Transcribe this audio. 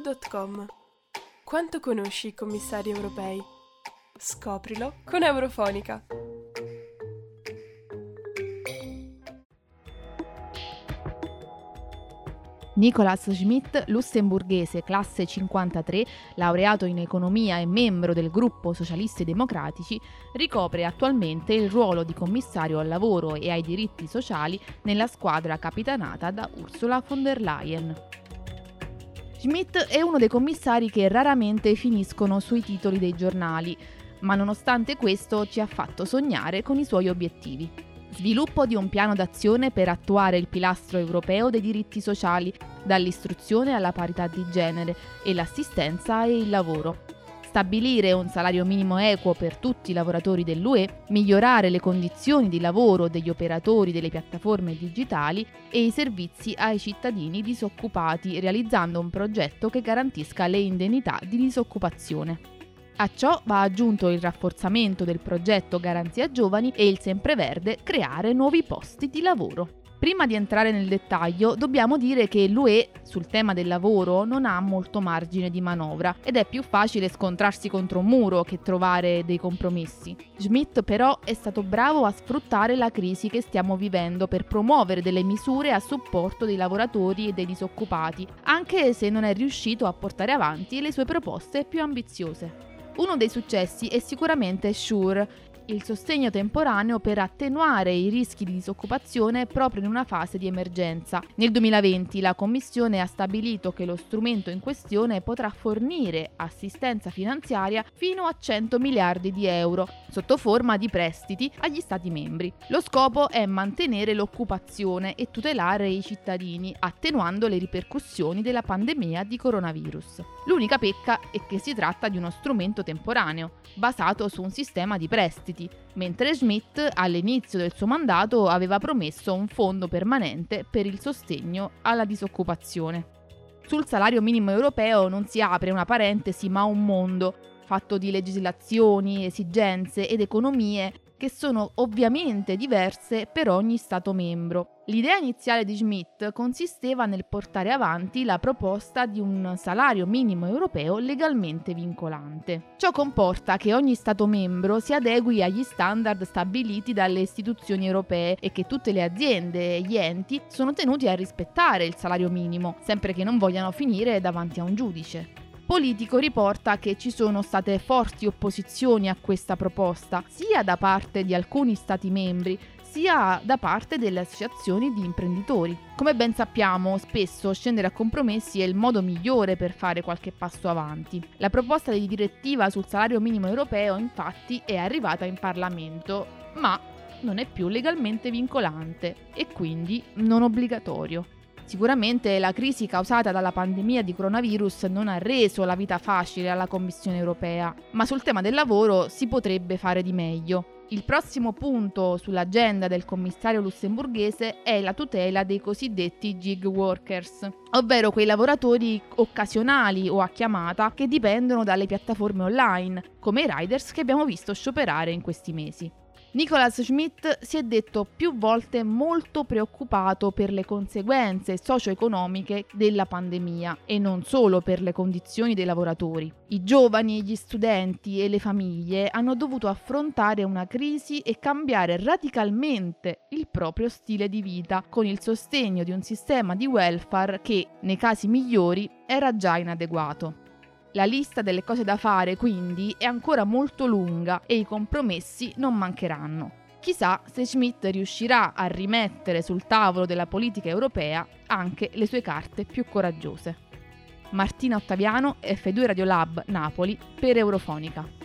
EU.com. Quanto conosci i commissari europei? Scoprilo con Eurofonica. Nicolas Schmidt, lussemburghese, classe 53, laureato in economia e membro del gruppo Socialisti Democratici, ricopre attualmente il ruolo di commissario al lavoro e ai diritti sociali nella squadra capitanata da Ursula von der Leyen. Schmidt è uno dei commissari che raramente finiscono sui titoli dei giornali, ma nonostante questo ci ha fatto sognare con i suoi obiettivi. Sviluppo di un piano d'azione per attuare il pilastro europeo dei diritti sociali, dall'istruzione alla parità di genere e l'assistenza e il lavoro. Stabilire un salario minimo equo per tutti i lavoratori dell'UE, migliorare le condizioni di lavoro degli operatori delle piattaforme digitali e i servizi ai cittadini disoccupati, realizzando un progetto che garantisca le indennità di disoccupazione. A ciò va aggiunto il rafforzamento del progetto Garanzia Giovani e il sempreverde creare nuovi posti di lavoro. Prima di entrare nel dettaglio, dobbiamo dire che l'UE sul tema del lavoro non ha molto margine di manovra ed è più facile scontrarsi contro un muro che trovare dei compromessi. Schmidt però è stato bravo a sfruttare la crisi che stiamo vivendo per promuovere delle misure a supporto dei lavoratori e dei disoccupati, anche se non è riuscito a portare avanti le sue proposte più ambiziose. Uno dei successi è sicuramente Sure, il sostegno temporaneo per attenuare i rischi di disoccupazione proprio in una fase di emergenza. Nel 2020 la Commissione ha stabilito che lo strumento in questione potrà fornire assistenza finanziaria fino a 100 miliardi di euro, sotto forma di prestiti agli Stati membri. Lo scopo è mantenere l'occupazione e tutelare i cittadini, attenuando le ripercussioni della pandemia di coronavirus. L'unica pecca è che si tratta di uno strumento temporaneo, basato su un sistema di prestiti Uniti, mentre Schmidt all'inizio del suo mandato aveva promesso un fondo permanente per il sostegno alla disoccupazione. Sul salario minimo europeo non si apre una parentesi ma un mondo fatto di legislazioni, esigenze ed economie che sono ovviamente diverse per ogni Stato membro. L'idea iniziale di Schmidt consisteva nel portare avanti la proposta di un salario minimo europeo legalmente vincolante. Ciò comporta che ogni Stato membro si adegui agli standard stabiliti dalle istituzioni europee e che tutte le aziende e gli enti sono tenuti a rispettare il salario minimo, sempre che non vogliano finire davanti a un giudice. Politico riporta che ci sono state forti opposizioni a questa proposta, sia da parte di alcuni Stati membri, sia da parte delle associazioni di imprenditori. Come ben sappiamo, spesso scendere a compromessi è il modo migliore per fare qualche passo avanti. La proposta di direttiva sul salario minimo europeo infatti è arrivata in Parlamento, ma non è più legalmente vincolante e quindi non obbligatorio. Sicuramente la crisi causata dalla pandemia di coronavirus non ha reso la vita facile alla Commissione europea, ma sul tema del lavoro si potrebbe fare di meglio. Il prossimo punto sull'agenda del commissario lussemburghese è la tutela dei cosiddetti gig workers, ovvero quei lavoratori occasionali o a chiamata che dipendono dalle piattaforme online, come i riders che abbiamo visto scioperare in questi mesi. Nicholas Schmidt si è detto più volte molto preoccupato per le conseguenze socio-economiche della pandemia e non solo per le condizioni dei lavoratori. I giovani, gli studenti e le famiglie hanno dovuto affrontare una crisi e cambiare radicalmente il proprio stile di vita con il sostegno di un sistema di welfare che, nei casi migliori, era già inadeguato. La lista delle cose da fare quindi è ancora molto lunga e i compromessi non mancheranno. Chissà se Schmidt riuscirà a rimettere sul tavolo della politica europea anche le sue carte più coraggiose. Martina Ottaviano, F2 Radiolab Napoli per Eurofonica.